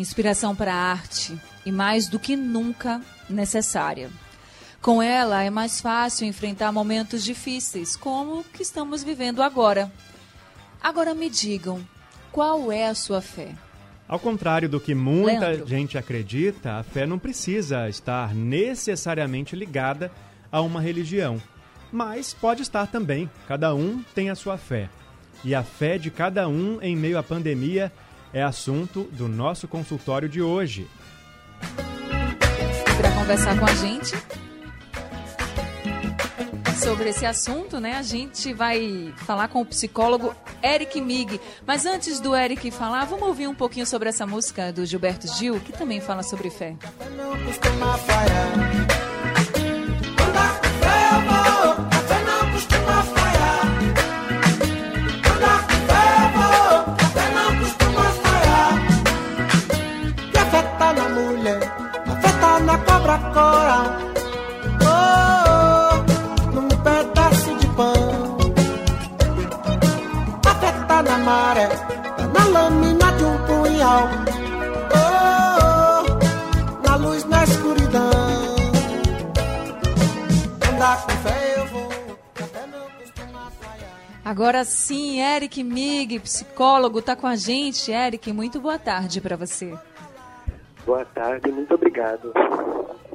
inspiração para a arte e mais do que nunca necessária. Com ela é mais fácil enfrentar momentos difíceis, como o que estamos vivendo agora. Agora me digam, qual é a sua fé? Ao contrário do que muita Leandro. gente acredita, a fé não precisa estar necessariamente ligada a uma religião. Mas pode estar também. Cada um tem a sua fé. E a fé de cada um em meio à pandemia é assunto do nosso consultório de hoje. Para conversar com a gente sobre esse assunto, né? A gente vai falar com o psicólogo Eric Mig. Mas antes do Eric falar, vamos ouvir um pouquinho sobre essa música do Gilberto Gil, que também fala sobre fé. não Agora sim, Eric Mig, psicólogo, tá com a gente. Eric, muito boa tarde para você. Boa tarde, muito obrigado.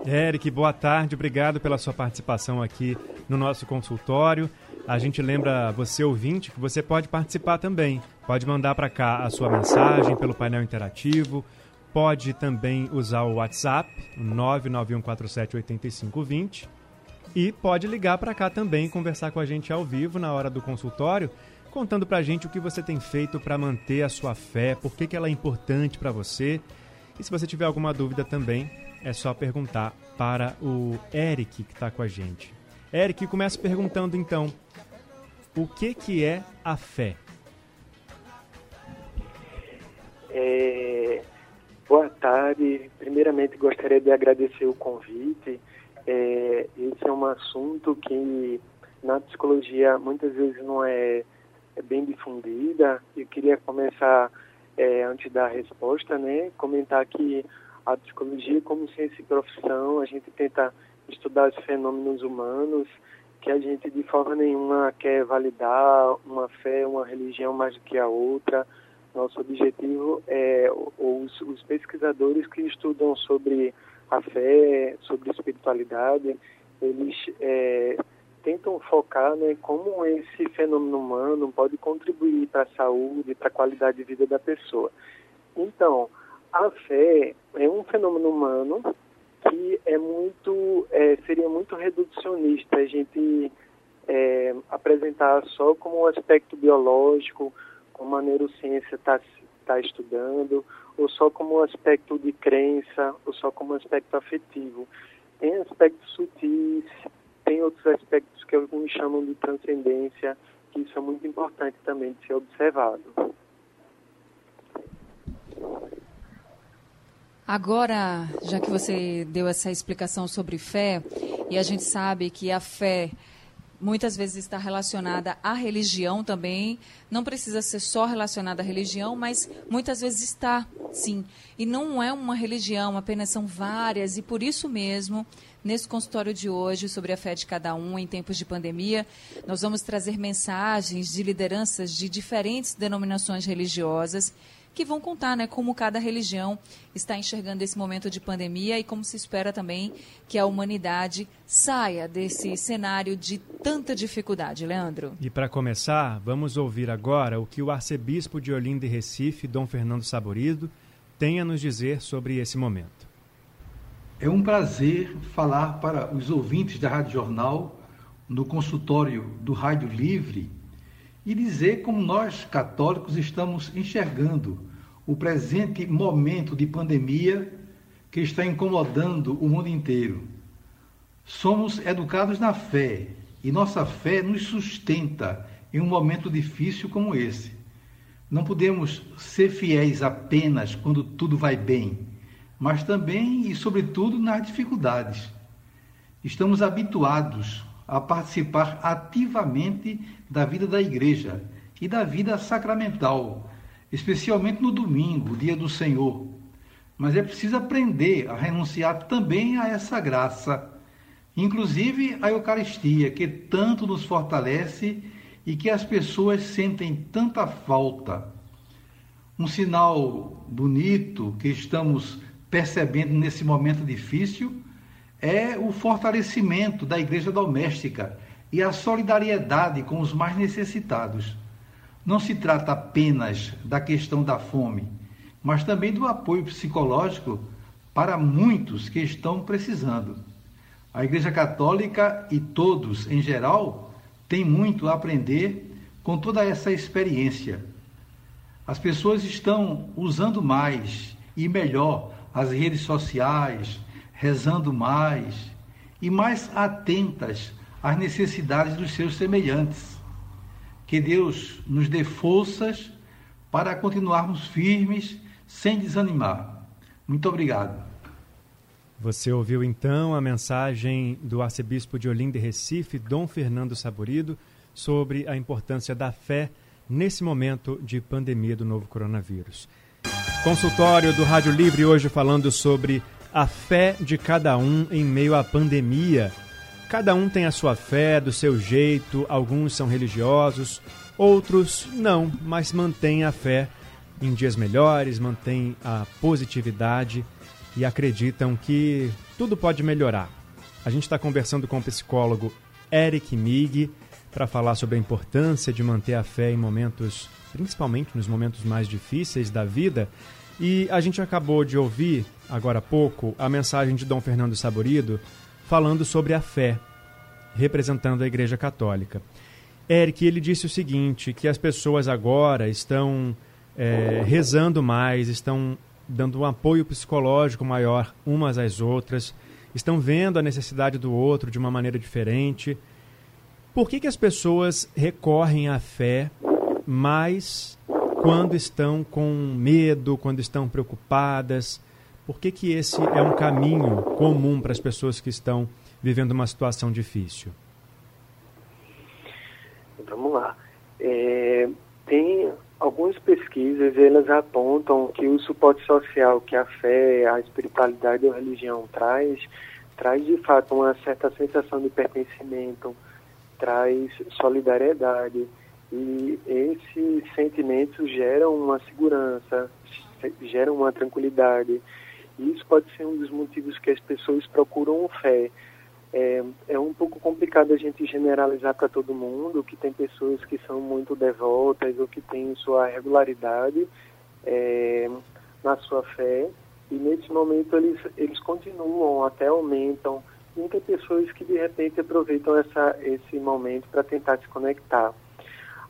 Eric, boa tarde, obrigado pela sua participação aqui no nosso consultório. A gente lembra você, ouvinte, que você pode participar também. Pode mandar para cá a sua mensagem pelo painel interativo, pode também usar o WhatsApp, 991478520, e pode ligar para cá também, conversar com a gente ao vivo na hora do consultório, contando para a gente o que você tem feito para manter a sua fé, por que, que ela é importante para você. E se você tiver alguma dúvida também, é só perguntar para o Eric que está com a gente. Eric, começa perguntando então, o que que é a fé? É, boa tarde. Primeiramente, gostaria de agradecer o convite. É, esse é um assunto que na psicologia muitas vezes não é, é bem difundida. Eu queria começar, é, antes da resposta, né, comentar que a psicologia, como ciência e profissão, a gente tenta estudar os fenômenos humanos, que a gente de forma nenhuma quer validar uma fé, uma religião mais do que a outra. Nosso objetivo é os, os pesquisadores que estudam sobre a fé, sobre espiritualidade, eles é, tentam focar né, como esse fenômeno humano pode contribuir para a saúde, para a qualidade de vida da pessoa. Então, a fé é um fenômeno humano que é muito é, seria muito reducionista a gente é, apresentar só como um aspecto biológico, como a neurociência está tá estudando, ou só como um aspecto de crença, ou só como um aspecto afetivo. Tem aspectos sutis, tem outros aspectos que alguns chamam de transcendência, que isso é muito importante também de ser observado. Agora, já que você deu essa explicação sobre fé, e a gente sabe que a fé muitas vezes está relacionada à religião também, não precisa ser só relacionada à religião, mas muitas vezes está, sim. E não é uma religião, apenas são várias, e por isso mesmo, nesse consultório de hoje, sobre a fé de cada um em tempos de pandemia, nós vamos trazer mensagens de lideranças de diferentes denominações religiosas que vão contar né, como cada religião está enxergando esse momento de pandemia e como se espera também que a humanidade saia desse cenário de tanta dificuldade. Leandro. E para começar, vamos ouvir agora o que o arcebispo de Olinda e Recife, Dom Fernando Saborido, tem a nos dizer sobre esse momento. É um prazer falar para os ouvintes da Rádio Jornal, no consultório do Rádio Livre, e dizer como nós, católicos, estamos enxergando o presente momento de pandemia que está incomodando o mundo inteiro. Somos educados na fé e nossa fé nos sustenta em um momento difícil como esse. Não podemos ser fiéis apenas quando tudo vai bem, mas também e, sobretudo, nas dificuldades. Estamos habituados a participar ativamente da vida da igreja e da vida sacramental, especialmente no domingo, dia do Senhor. Mas é preciso aprender a renunciar também a essa graça, inclusive a Eucaristia, que tanto nos fortalece e que as pessoas sentem tanta falta. Um sinal bonito que estamos percebendo nesse momento difícil é o fortalecimento da igreja doméstica e a solidariedade com os mais necessitados. Não se trata apenas da questão da fome, mas também do apoio psicológico para muitos que estão precisando. A Igreja Católica e todos em geral têm muito a aprender com toda essa experiência. As pessoas estão usando mais e melhor as redes sociais, rezando mais e mais atentas às necessidades dos seus semelhantes. Que Deus nos dê forças para continuarmos firmes sem desanimar. Muito obrigado. Você ouviu então a mensagem do arcebispo de Olinda e Recife, Dom Fernando Saborido, sobre a importância da fé nesse momento de pandemia do novo coronavírus. Consultório do Rádio Livre hoje falando sobre a fé de cada um em meio à pandemia. Cada um tem a sua fé, do seu jeito, alguns são religiosos, outros não, mas mantêm a fé em dias melhores, mantêm a positividade e acreditam que tudo pode melhorar. A gente está conversando com o psicólogo Eric Mig para falar sobre a importância de manter a fé em momentos, principalmente nos momentos mais difíceis da vida. E a gente acabou de ouvir, agora há pouco, a mensagem de Dom Fernando Saborido falando sobre a fé, representando a Igreja Católica. Eric, ele disse o seguinte, que as pessoas agora estão é, rezando mais, estão dando um apoio psicológico maior umas às outras, estão vendo a necessidade do outro de uma maneira diferente. Por que, que as pessoas recorrem à fé mais quando estão com medo, quando estão preocupadas? Por que, que esse é um caminho comum para as pessoas que estão vivendo uma situação difícil? Vamos lá. É, tem algumas pesquisas, elas apontam que o suporte social que a fé, a espiritualidade ou a religião traz, traz de fato uma certa sensação de pertencimento, traz solidariedade, e esses sentimentos geram uma segurança, geram uma tranquilidade. E isso pode ser um dos motivos que as pessoas procuram fé. É, é um pouco complicado a gente generalizar para todo mundo que tem pessoas que são muito devotas ou que têm sua regularidade é, na sua fé e nesse momento eles, eles continuam, até aumentam. E tem pessoas que de repente aproveitam essa, esse momento para tentar se conectar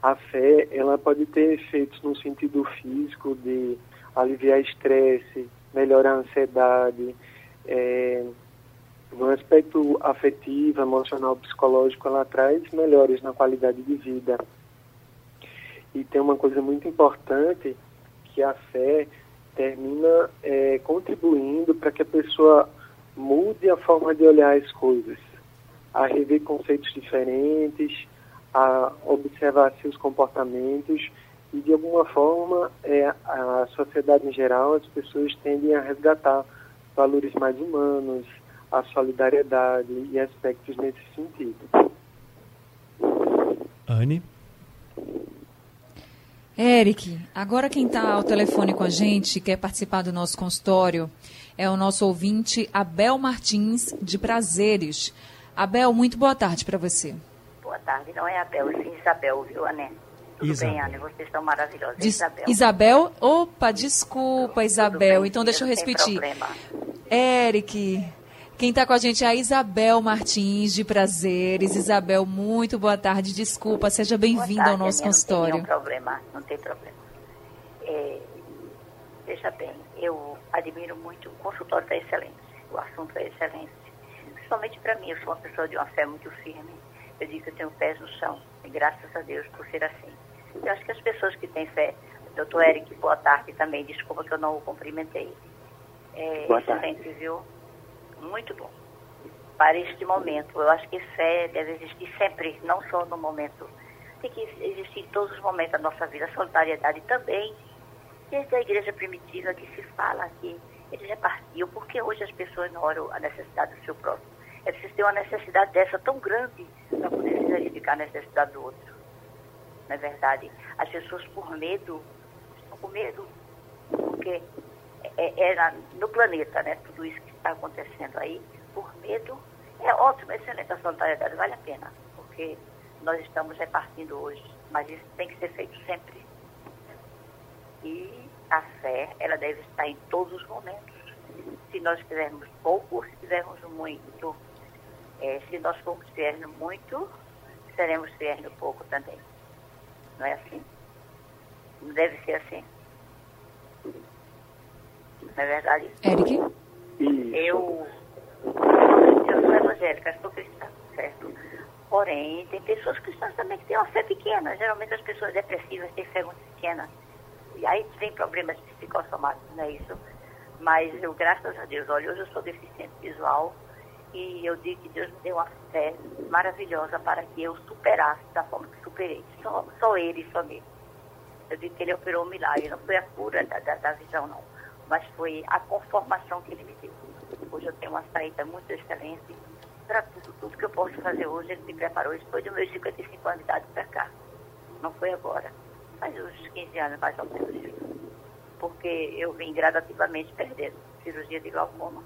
a fé ela pode ter efeitos no sentido físico de aliviar estresse, melhorar a ansiedade, é, no aspecto afetivo, emocional, psicológico, ela traz melhores na qualidade de vida. E tem uma coisa muito importante que a fé termina é, contribuindo para que a pessoa mude a forma de olhar as coisas, a rever conceitos diferentes, a observar seus comportamentos e de alguma forma é, a sociedade em geral as pessoas tendem a resgatar valores mais humanos, a solidariedade e aspectos nesse sentido. Anne? Eric, agora quem está ao telefone com a gente, quer participar do nosso consultório, é o nosso ouvinte Abel Martins, de Prazeres. Abel, muito boa tarde para você tarde. Não é Abel, sim Isabel, viu, Ané? Tudo Isabel. bem, Anne? Vocês estão maravilhosos. Des Isabel. Isabel? Opa, desculpa, Isabel. Então deixa eu repetir. Eric, quem está com a gente é a Isabel Martins, de Prazeres. Isabel, muito boa tarde. Desculpa, seja bem-vinda ao nosso consultório. Não tem problema, não tem problema. É, veja bem, eu admiro muito o consultório da excelência, o assunto da excelência. Principalmente para mim, eu sou uma pessoa de uma fé muito firme. Eu digo que eu tenho pés no chão, e graças a Deus por ser assim. Eu acho que as pessoas que têm fé, doutor Eric, boa tarde também, desculpa que eu não o cumprimentei. É Boa tarde. excelente, viu? Muito bom. Para este momento, eu acho que fé deve existir sempre, não só no momento. Tem que existir em todos os momentos da nossa vida. Solidariedade também. Desde a igreja primitiva que se fala que eles repartiam, porque hoje as pessoas não olham a necessidade do seu próximo. É preciso ter uma necessidade dessa tão grande para poder se verificar a necessidade do outro. Não é verdade? As pessoas, por medo, estão com medo, porque é, é na- no planeta, né? Tudo isso que está acontecendo aí, por medo, é ótimo, é excelente a solidariedade, vale a pena, porque nós estamos repartindo hoje, mas isso tem que ser feito sempre. E a fé, ela deve estar em todos os momentos. Se nós quisermos pouco, se quisermos muito, é, se nós formos fiéis no muito, seremos fiéis no pouco também. Não é assim? Não deve ser assim. Não é verdade? Eric? Eu, eu sou evangélica, sou cristã, certo? Porém, tem pessoas cristãs também que têm uma fé pequena. Geralmente as pessoas depressivas têm fé muito pequena. E aí tem problemas psicossomáticos, não é isso? Mas eu, graças a Deus, olha, hoje eu sou deficiente visual e eu digo que Deus me deu uma fé maravilhosa para que eu superasse da forma que superei. Só, só Ele, só Ele. Eu digo que Ele operou um milagre, não foi a cura da, da, da visão, não. Mas foi a conformação que Ele me deu. Hoje eu tenho uma saída muito excelente para tudo, tudo que eu posso fazer hoje. Ele me preparou, isso foi dos meus 55 anos de idade para cá. Não foi agora. Faz uns 15 anos mais ou menos. Porque eu vim gradativamente perdendo cirurgia de glaucoma.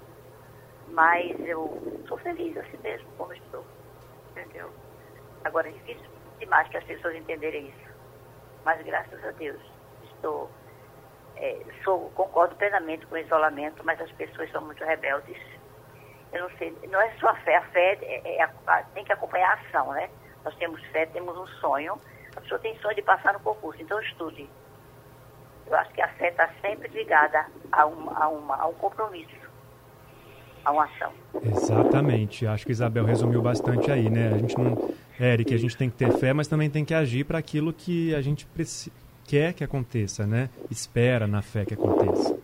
Mas eu sou feliz assim mesmo, como estou. Entendeu? Agora é difícil demais que as pessoas entenderem isso. Mas graças a Deus estou. é, sou, concordo plenamente com o isolamento, mas as pessoas são muito rebeldes. Eu não sei, não é só a fé, a fé é- é a- tem que acompanhar a ação, né? Nós temos fé, temos um sonho. A pessoa tem sonho de passar no concurso, então estude. Eu acho que a fé está sempre ligada a, um, a, uma, a um compromisso, a uma ação. Exatamente. Acho que Isabel resumiu bastante aí, né? A gente não. Eric, a gente tem que ter fé, mas também tem que agir para aquilo que a gente preci- quer que aconteça, né? Espera na fé que aconteça.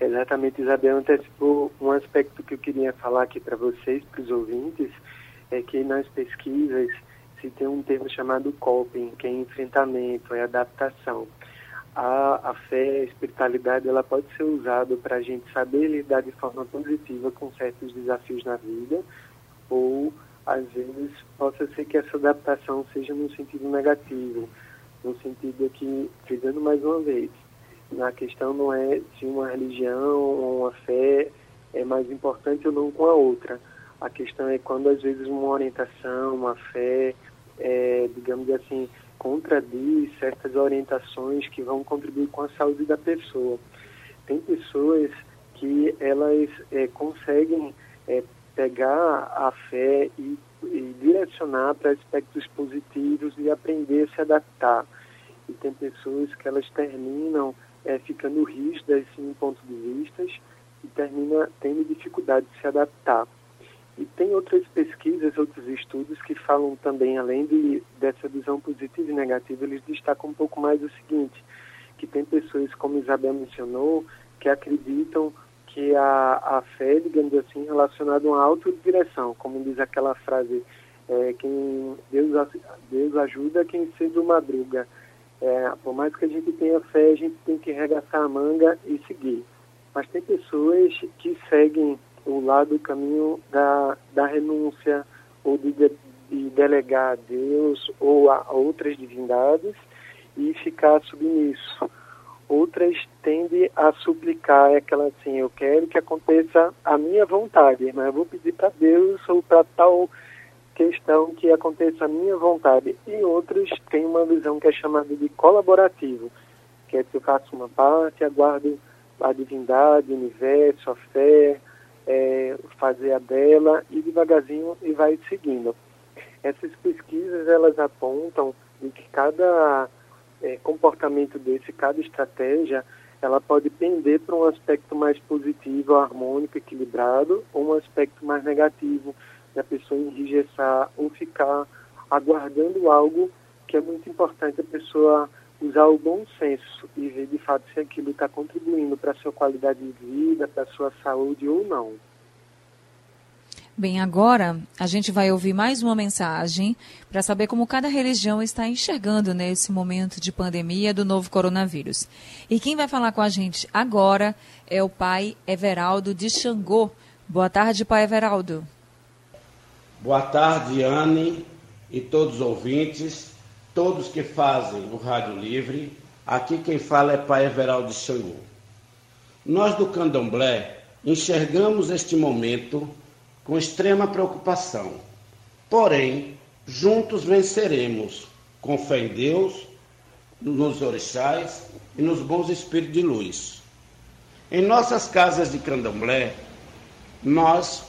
Exatamente, Isabel antecipou um aspecto que eu queria falar aqui para vocês, para os ouvintes, é que nas pesquisas se tem um termo chamado coping, que é enfrentamento, é adaptação. A, a fé, a espiritualidade, ela pode ser usada para a gente saber lidar de forma positiva com certos desafios na vida, ou às vezes possa ser que essa adaptação seja num sentido negativo, no sentido que, dizendo mais uma vez, na questão não é se uma religião ou uma fé é mais importante ou não com a outra. A questão é quando às vezes uma orientação, uma fé, é, digamos assim, contradiz certas orientações que vão contribuir com a saúde da pessoa. Tem pessoas que elas é, conseguem é, pegar a fé e, e direcionar para aspectos positivos e aprender a se adaptar. E tem pessoas que elas terminam é, ficando rígidas em ponto de vistas e termina tendo dificuldade de se adaptar. E tem outras pesquisas, outros estudos que falam também, além de, dessa visão positiva e negativa, eles destacam um pouco mais o seguinte, que tem pessoas, como Isabel mencionou, que acreditam que a, a fé, digamos assim, relacionada a uma autodireção, como diz aquela frase, é, quem Deus, Deus ajuda quem cedo madruga. É, por mais que a gente tenha fé, a gente tem que arregaçar a manga e seguir. Mas tem pessoas que seguem o lado, o caminho da, da renúncia, ou de, de, de delegar a Deus ou a outras divindades e ficar submisso. Outras tendem a suplicar, é aquela assim, eu quero que aconteça a minha vontade, mas eu vou pedir para Deus ou para tal questão que aconteça a minha vontade. E outros têm uma visão que é chamada de colaborativo, que é que eu faço uma parte, aguardo a divindade, o universo, a fé, é, fazer a dela e devagarzinho e vai seguindo. Essas pesquisas elas apontam de que cada é, comportamento desse, cada estratégia, ela pode pender para um aspecto mais positivo, harmônico, equilibrado, ou um aspecto mais negativo, da pessoa enrijessar ou ficar aguardando algo que é muito importante a pessoa usar o bom senso e ver de fato se aquilo está contribuindo para a sua qualidade de vida, para a sua saúde ou não. Bem, agora a gente vai ouvir mais uma mensagem para saber como cada religião está enxergando nesse momento de pandemia do novo coronavírus. E quem vai falar com a gente agora é o pai Everaldo de Xangô. Boa tarde, pai Everaldo. Boa tarde, Anne e todos os ouvintes, todos que fazem o Rádio Livre. Aqui quem fala é pai Everaldo Xangô. Nós do Candomblé enxergamos este momento com extrema preocupação. Porém, juntos venceremos, com fé em Deus, nos orixás e nos bons espíritos de luz. Em nossas casas de candomblé, nós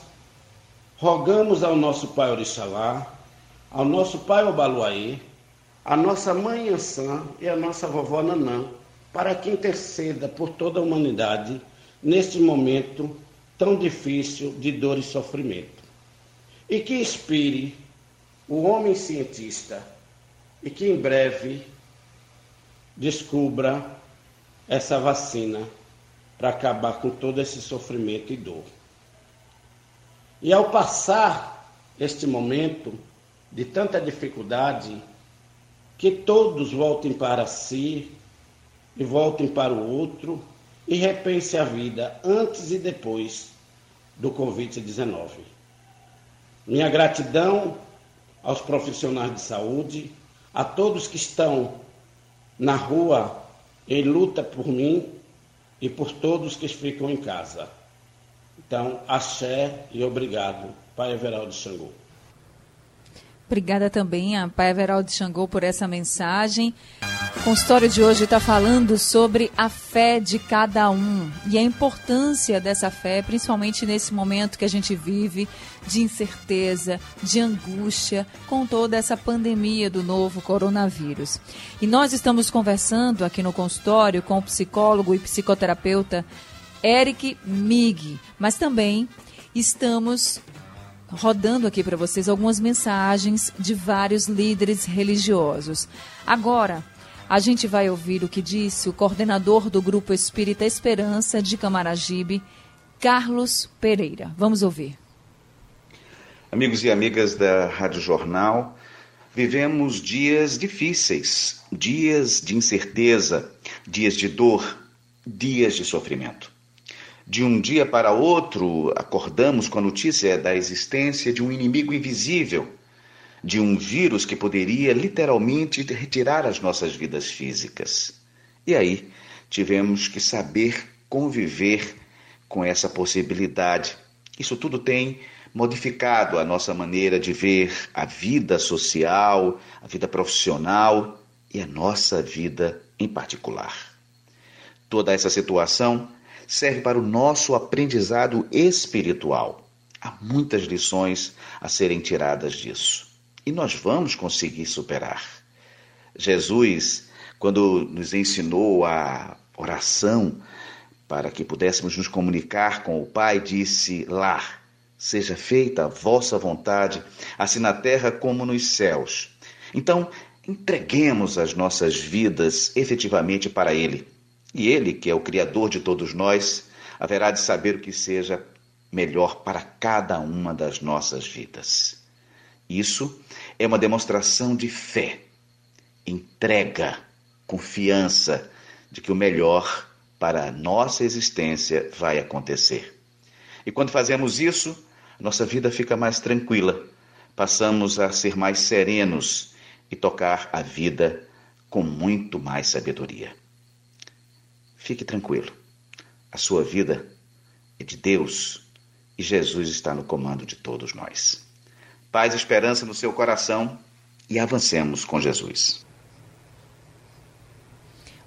rogamos ao nosso Pai Orixalá, ao nosso Pai Obaluaê, à nossa Mãe Ansã e à nossa vovó Nanã, para que interceda por toda a humanidade neste momento tão difícil de dor e sofrimento. E que inspire o homem cientista e que em breve descubra essa vacina para acabar com todo esse sofrimento e dor. E ao passar este momento de tanta dificuldade, que todos voltem para si e voltem para o outro e repense a vida antes e depois do Covid-19. Minha gratidão aos profissionais de saúde, a todos que estão na rua em luta por mim e por todos que ficam em casa. Então, axé e obrigado, Pai Everaldo Xangô. Obrigada também a Pai Everaldo Xangô por essa mensagem. O consultório de hoje está falando sobre a fé de cada um e a importância dessa fé, principalmente nesse momento que a gente vive de incerteza, de angústia com toda essa pandemia do novo coronavírus. E nós estamos conversando aqui no consultório com o psicólogo e psicoterapeuta Eric Mig, mas também estamos rodando aqui para vocês algumas mensagens de vários líderes religiosos. Agora, a gente vai ouvir o que disse o coordenador do Grupo Espírita Esperança de Camaragibe, Carlos Pereira. Vamos ouvir. Amigos e amigas da Rádio Jornal, vivemos dias difíceis, dias de incerteza, dias de dor, dias de sofrimento. De um dia para outro, acordamos com a notícia da existência de um inimigo invisível, de um vírus que poderia literalmente retirar as nossas vidas físicas. E aí, tivemos que saber conviver com essa possibilidade. Isso tudo tem modificado a nossa maneira de ver a vida social, a vida profissional e a nossa vida em particular. Toda essa situação serve para o nosso aprendizado espiritual. Há muitas lições a serem tiradas disso. E nós vamos conseguir superar. Jesus, quando nos ensinou a oração para que pudéssemos nos comunicar com o Pai, disse lá: Seja feita a vossa vontade, assim na terra como nos céus. Então, entreguemos as nossas vidas efetivamente para Ele e Ele, que é o Criador de todos nós, haverá de saber o que seja melhor para cada uma das nossas vidas. Isso é uma demonstração de fé, entrega, confiança de que o melhor para a nossa existência vai acontecer. E quando fazemos isso, nossa vida fica mais tranquila, passamos a ser mais serenos e tocar a vida com muito mais sabedoria. Fique tranquilo. A sua vida é de Deus e Jesus está no comando de todos nós. Paz e esperança no seu coração e avancemos com Jesus.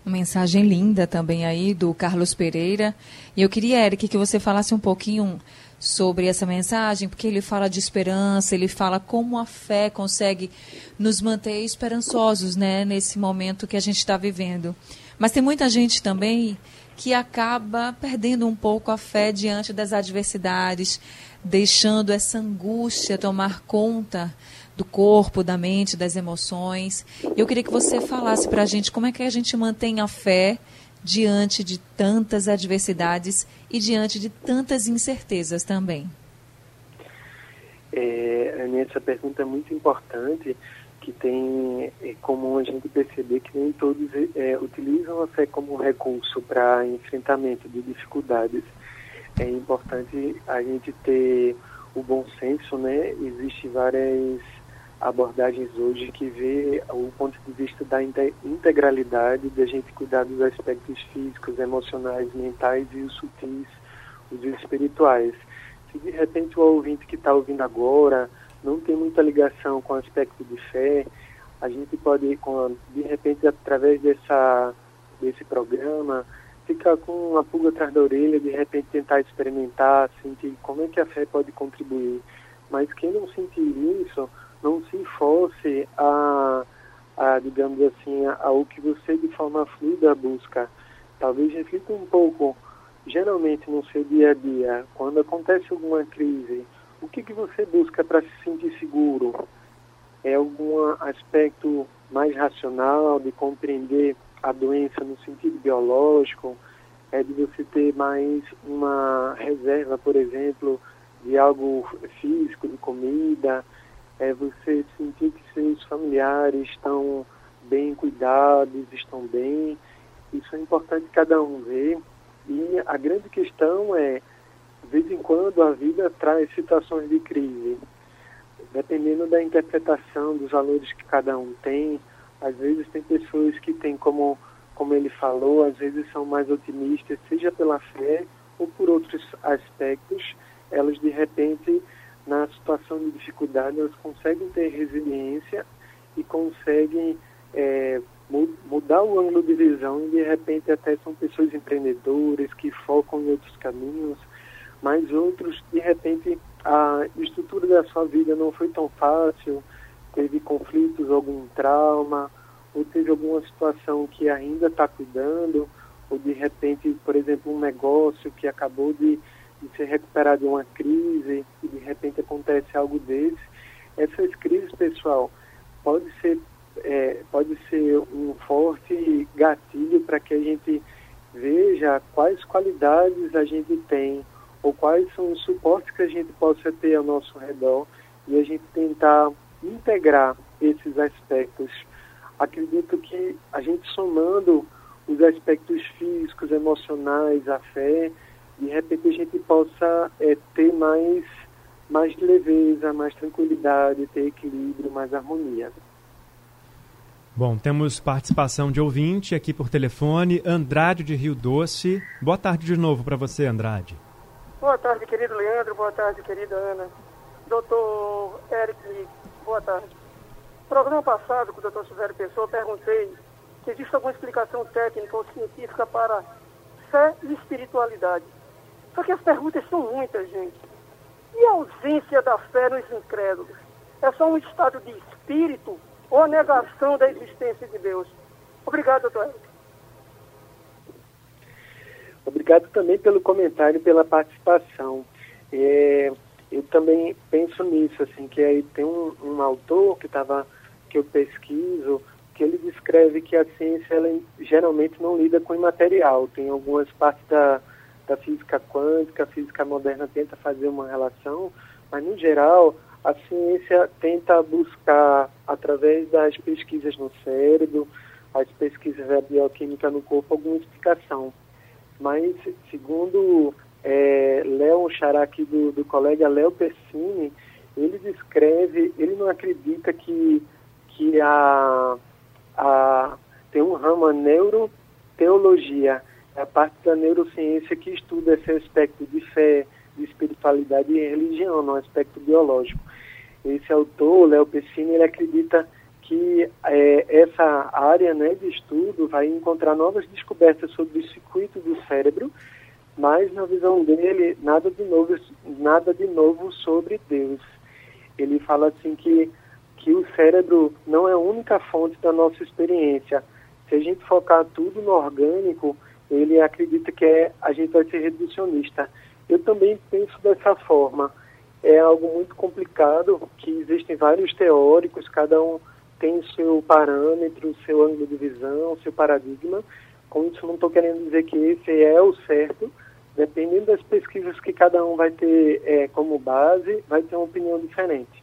Uma mensagem linda também aí do Carlos Pereira. E eu queria, Eric, que você falasse um pouquinho sobre essa mensagem, porque ele fala de esperança, ele fala como a fé consegue nos manter esperançosos né, nesse momento que a gente está vivendo. Mas tem muita gente também que acaba perdendo um pouco a fé diante das adversidades, deixando essa angústia tomar conta do corpo, da mente, das emoções. Eu queria que você falasse para a gente como é que a gente mantém a fé diante de tantas adversidades e diante de tantas incertezas também. É, essa pergunta é muito importante, que tem é comum a gente perceber que nem todos é, utilizam a fé como recurso para enfrentamento de dificuldades. É importante a gente ter o bom senso, né? Existem várias abordagens hoje que vê o ponto de vista da integralidade, da gente cuidar dos aspectos físicos, emocionais, mentais e os sutis, os espirituais. Se de repente o ouvinte que está ouvindo agora não tem muita ligação com o aspecto de fé, a gente pode, com, de repente, através dessa, desse programa, ficar com uma pulga atrás da orelha, de repente tentar experimentar, sentir como é que a fé pode contribuir. Mas quem não sentir isso, não se force a, a digamos assim, ao que você de forma fluida busca. Talvez reflita um pouco, geralmente no seu dia a dia, quando acontece alguma crise, o que, que você busca para se sentir seguro? É algum aspecto mais racional de compreender a doença no sentido biológico? É de você ter mais uma reserva, por exemplo, de algo físico, de comida? É você sentir que seus familiares estão bem cuidados, estão bem? Isso é importante cada um ver. E a grande questão é vez em quando a vida traz situações de crise. Dependendo da interpretação dos valores que cada um tem, às vezes tem pessoas que têm como, como ele falou, às vezes são mais otimistas, seja pela fé ou por outros aspectos, elas de repente, na situação de dificuldade, elas conseguem ter resiliência e conseguem é, mudar o ângulo de visão e de repente até são pessoas empreendedoras que focam em outros caminhos, mas outros, de repente, a estrutura da sua vida não foi tão fácil, teve conflitos, algum trauma, ou teve alguma situação que ainda está cuidando, ou de repente, por exemplo, um negócio que acabou de, de ser recuperado de uma crise e de repente acontece algo desse. Essas crises, pessoal, pode ser, é, pode ser um forte gatilho para que a gente veja quais qualidades a gente tem ou quais são os suportes que a gente possa ter ao nosso redor e a gente tentar integrar esses aspectos. Acredito que a gente somando os aspectos físicos, emocionais, a fé, de repente a gente possa é, ter mais, mais leveza, mais tranquilidade, ter equilíbrio, mais harmonia. Bom, temos participação de ouvinte aqui por telefone, Andrade de Rio Doce. Boa tarde de novo para você, Andrade. Boa tarde, querido Leandro. Boa tarde, querida Ana. Doutor Eric, boa tarde. No programa passado, com o doutor Silvério Pessoa, perguntei se existe alguma explicação técnica ou científica para fé e espiritualidade. Só que as perguntas são muitas, gente. E a ausência da fé nos incrédulos? É só um estado de espírito ou negação da existência de Deus? Obrigado, doutor Eric. Obrigado também pelo comentário, pela participação. É, eu também penso nisso, assim, que aí tem um, um autor que estava que eu pesquiso, que ele descreve que a ciência ela, geralmente não lida com imaterial. Tem algumas partes da, da física quântica, a física moderna tenta fazer uma relação, mas no geral a ciência tenta buscar através das pesquisas no cérebro, as pesquisas da bioquímica no corpo alguma explicação mas segundo é, Léo Xará aqui do, do colega Léo Persini, ele descreve, ele não acredita que, que a, a, tem um ramo, a neuroteologia, é a parte da neurociência que estuda esse aspecto de fé, de espiritualidade e religião, no aspecto biológico. Esse autor, Léo Pessini, ele acredita que é, essa área né, de estudo vai encontrar novas descobertas sobre o circuito do cérebro, mas na visão dele nada de novo, nada de novo sobre Deus. Ele fala assim que que o cérebro não é a única fonte da nossa experiência. Se a gente focar tudo no orgânico, ele acredita que é, a gente vai ser reducionista. Eu também penso dessa forma. É algo muito complicado, que existem vários teóricos, cada um tem o seu parâmetro, o seu ângulo de visão, o seu paradigma. Com isso, não estou querendo dizer que esse é o certo. Dependendo das pesquisas que cada um vai ter é, como base, vai ter uma opinião diferente.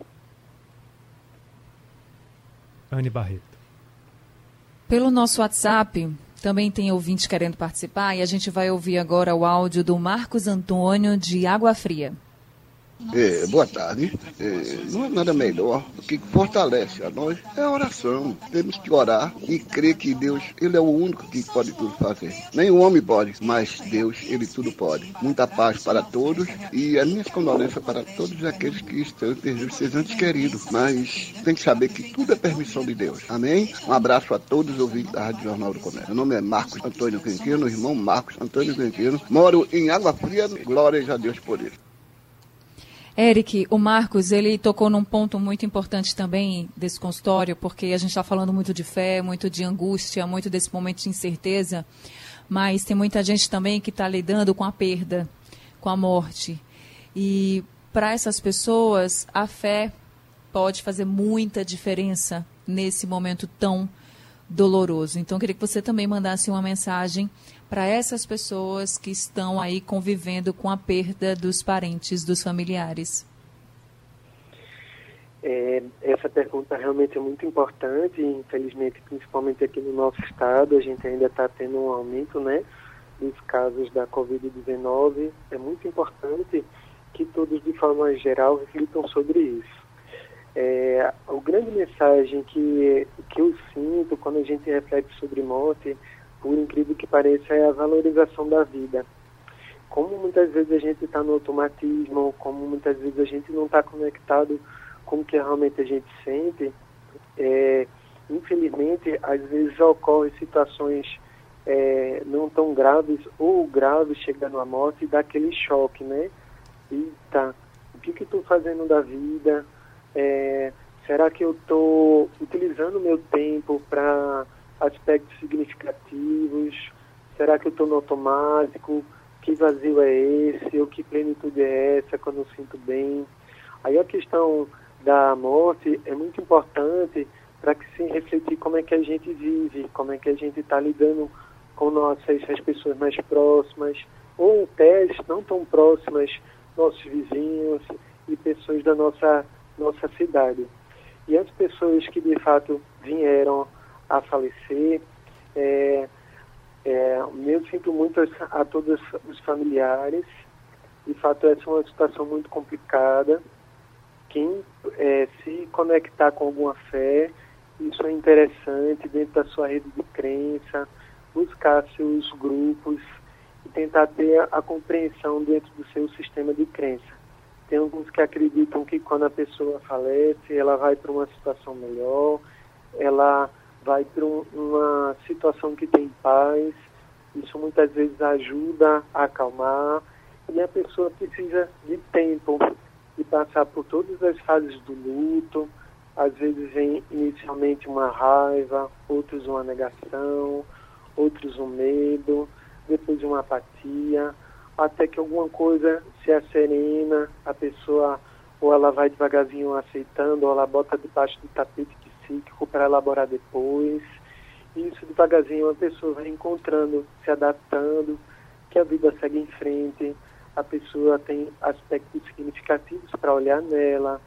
Anne Barreto. Pelo nosso WhatsApp, também tem ouvinte querendo participar e a gente vai ouvir agora o áudio do Marcos Antônio de Água Fria. É, boa tarde. É, não é nada melhor do que fortalece a nós é a oração. Temos que orar e crer que Deus, Ele é o único que pode tudo fazer. O homem pode, mas Deus, Ele tudo pode. Muita paz para todos e as minhas condolências para todos aqueles que estão perdendo seus entes queridos. Mas tem que saber que tudo é permissão de Deus. Amém? Um abraço a todos os ouvintes da Rádio Jornal do Comércio. Meu nome é Marcos Antônio Quintino, irmão Marcos Antônio Quintino. Moro em Água Fria, glórias a Deus por isso. Eric, o Marcos, ele tocou num ponto muito importante também desse consultório, porque a gente está falando muito de fé, muito de angústia, muito desse momento de incerteza, mas tem muita gente também que está lidando com a perda, com a morte. E para essas pessoas, a fé pode fazer muita diferença nesse momento tão doloroso. Então, eu queria que você também mandasse uma mensagem para essas pessoas que estão aí convivendo com a perda dos parentes, dos familiares? É, essa pergunta realmente é muito importante, infelizmente, principalmente aqui no nosso estado, a gente ainda está tendo um aumento né, dos casos da Covid-19. É muito importante que todos, de forma geral, reflitam sobre isso. É, a grande mensagem que, que eu sinto quando a gente reflete sobre morte por incrível que pareça, é a valorização da vida. Como muitas vezes a gente está no automatismo, como muitas vezes a gente não está conectado com o que realmente a gente sente, é, infelizmente, às vezes ocorrem situações é, não tão graves ou graves chegando à morte e dá aquele choque, né? Eita, o que que estou fazendo da vida? É, será que eu estou utilizando meu tempo para aspectos significativos? Será que eu estou no automático? Que vazio é esse? Ou que plenitude é essa quando eu sinto bem? Aí a questão da morte é muito importante para que se refletir como é que a gente vive, como é que a gente está lidando com nossas as pessoas mais próximas, ou até não tão próximas, nossos vizinhos e pessoas da nossa, nossa cidade. E as pessoas que de fato vieram a falecer. É, é, eu sinto muito a todos os familiares. De fato, essa é uma situação muito complicada. Quem é, se conectar com alguma fé, isso é interessante dentro da sua rede de crença, buscar seus grupos e tentar ter a, a compreensão dentro do seu sistema de crença. Tem alguns que acreditam que quando a pessoa falece, ela vai para uma situação melhor, ela vai para um, uma situação que tem paz, isso muitas vezes ajuda a acalmar e a pessoa precisa de tempo de passar por todas as fases do luto. Às vezes vem inicialmente uma raiva, outros uma negação, outros um medo, depois uma apatia, até que alguma coisa se acerena, a pessoa ou ela vai devagarzinho aceitando, ou ela bota debaixo do tapete psíquico para elaborar depois. E isso devagarzinho a pessoa vai encontrando, se adaptando, que a vida segue em frente, a pessoa tem aspectos significativos para olhar nela,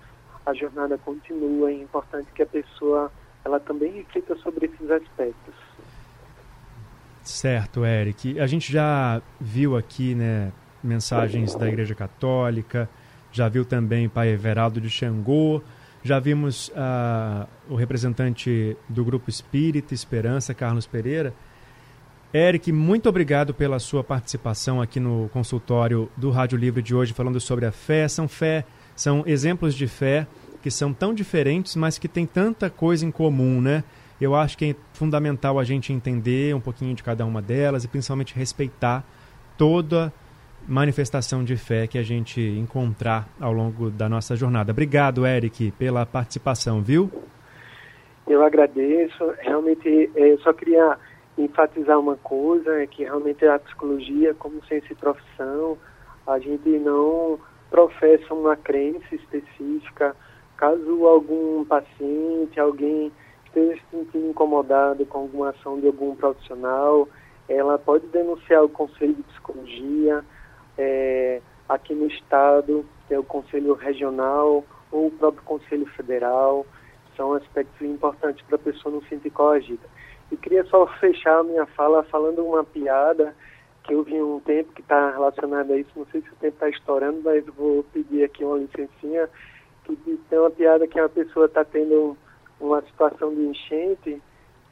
a jornada continua, é importante que a pessoa ela também reflita sobre esses aspectos. Certo, Eric. A gente já viu aqui, né, mensagens da Igreja Católica, já viu também Pai Everaldo de Xangô, já vimos uh, o representante do Grupo Espírita Esperança, Carlos Pereira. Eric, muito obrigado pela sua participação aqui no consultório do Rádio Livre de hoje, falando sobre a fé. São fé, são exemplos de fé que são tão diferentes, mas que têm tanta coisa em comum, né? Eu acho que é fundamental a gente entender um pouquinho de cada uma delas e principalmente respeitar toda manifestação de fé que a gente encontrar ao longo da nossa jornada. Obrigado, Eric, pela participação, viu? Eu agradeço. Realmente, eh, eu só queria enfatizar uma coisa, é que realmente a psicologia, como ciência e profissão, a gente não professa uma crença específica. Caso algum paciente, alguém esteja se sentindo incomodado com alguma ação de algum profissional, ela pode denunciar o Conselho de Psicologia, é, aqui no Estado, é o Conselho Regional ou o próprio Conselho Federal. São aspectos importantes para a pessoa não se sentir coagida. E queria só fechar a minha fala falando uma piada que eu vi um tempo que está relacionada a isso. Não sei se o tempo está estourando, mas vou pedir aqui uma licencinha. Que tem uma piada que uma pessoa está tendo uma situação de enchente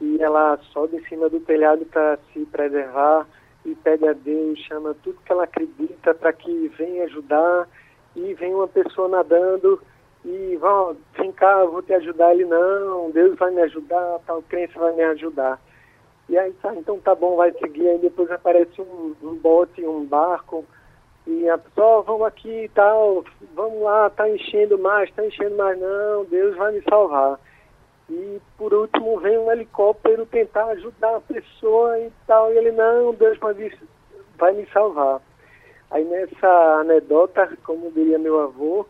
e ela sobe em cima do telhado para se preservar e pede a Deus, chama tudo que ela acredita para que venha ajudar e vem uma pessoa nadando e vão, vem cá, eu vou te ajudar. Ele, não, Deus vai me ajudar, tal crença vai me ajudar. E aí, tá, então tá bom, vai seguir. Aí depois aparece um, um bote, um barco, e a pessoa, oh, vamos aqui e tal, vamos lá, tá enchendo mais, tá enchendo mais, não, Deus vai me salvar. E por último vem um helicóptero tentar ajudar a pessoa e tal, e ele, não, Deus vai me salvar. Aí nessa anedota, como diria meu avô,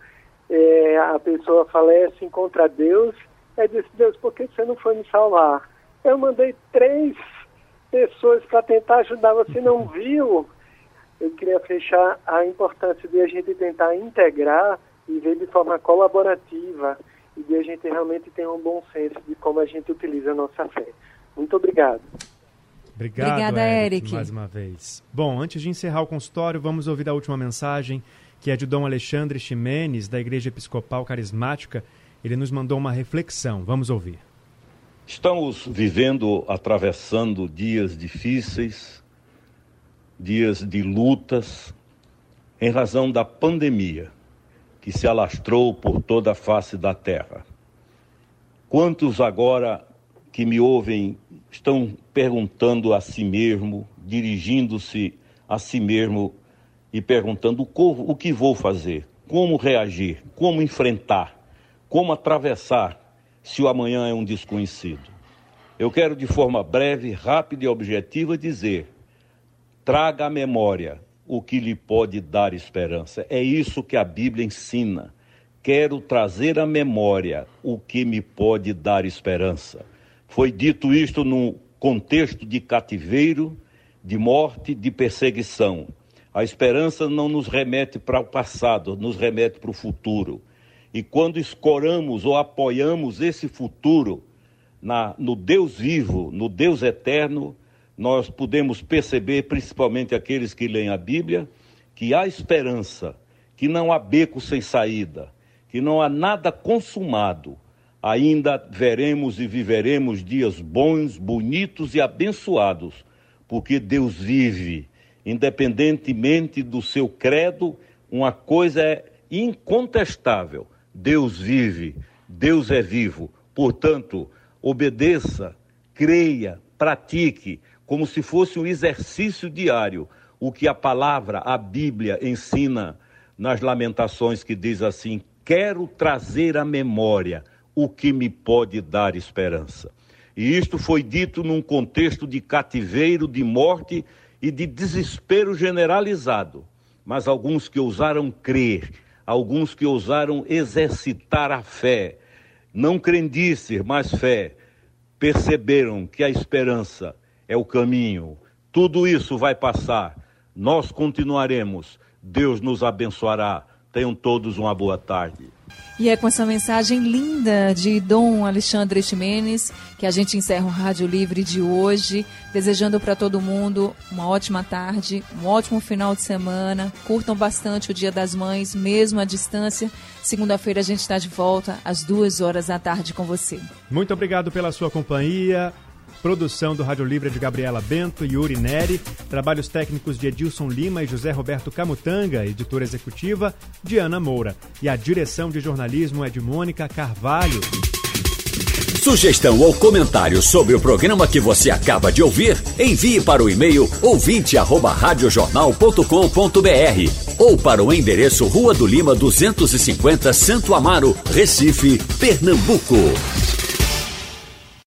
é, a pessoa falece, encontra Deus, é disse, Deus, por que você não foi me salvar? Eu mandei três pessoas para tentar ajudar, você não viu? Eu queria fechar a importância de a gente tentar integrar e ver de forma colaborativa e de a gente realmente ter um bom senso de como a gente utiliza a nossa fé. Muito obrigado. Obrigado, Obrigada, Eric, Eric. mais uma vez. Bom, antes de encerrar o consultório, vamos ouvir a última mensagem, que é de Dom Alexandre Ximenes, da Igreja Episcopal Carismática. Ele nos mandou uma reflexão. Vamos ouvir. Estamos vivendo, atravessando dias difíceis, dias de lutas, em razão da pandemia que se alastrou por toda a face da terra. Quantos agora que me ouvem estão perguntando a si mesmo, dirigindo-se a si mesmo e perguntando o que vou fazer, como reagir, como enfrentar, como atravessar se o amanhã é um desconhecido. Eu quero, de forma breve, rápida e objetiva, dizer: traga à memória o que lhe pode dar esperança. É isso que a Bíblia ensina. Quero trazer à memória o que me pode dar esperança. Foi dito isto no contexto de cativeiro, de morte, de perseguição. A esperança não nos remete para o passado, nos remete para o futuro. E quando escoramos ou apoiamos esse futuro na, no Deus vivo, no Deus eterno, nós podemos perceber, principalmente aqueles que leem a Bíblia, que há esperança, que não há beco sem saída, que não há nada consumado. Ainda veremos e viveremos dias bons, bonitos e abençoados, porque Deus vive, independentemente do seu credo, uma coisa é incontestável: Deus vive, Deus é vivo. Portanto, obedeça, creia, pratique, como se fosse um exercício diário, o que a palavra, a Bíblia ensina nas Lamentações, que diz assim: Quero trazer à memória o que me pode dar esperança. E isto foi dito num contexto de cativeiro, de morte e de desespero generalizado. Mas alguns que ousaram crer, alguns que ousaram exercitar a fé, não crendice, mas fé, perceberam que a esperança é o caminho. Tudo isso vai passar. Nós continuaremos. Deus nos abençoará. Tenham todos uma boa tarde. E é com essa mensagem linda de Dom Alexandre Ximenes que a gente encerra o Rádio Livre de hoje, desejando para todo mundo uma ótima tarde, um ótimo final de semana. Curtam bastante o Dia das Mães, mesmo à distância. Segunda-feira a gente está de volta às duas horas da tarde com você. Muito obrigado pela sua companhia. Produção do Rádio Livre de Gabriela Bento e Yuri Neri. Trabalhos técnicos de Edilson Lima e José Roberto Camutanga. Editora executiva, Diana Moura. E a direção de jornalismo é de Mônica Carvalho. Sugestão ou comentário sobre o programa que você acaba de ouvir, envie para o e-mail ouvinte@radiojornal.com.br ou para o endereço Rua do Lima 250, Santo Amaro, Recife, Pernambuco.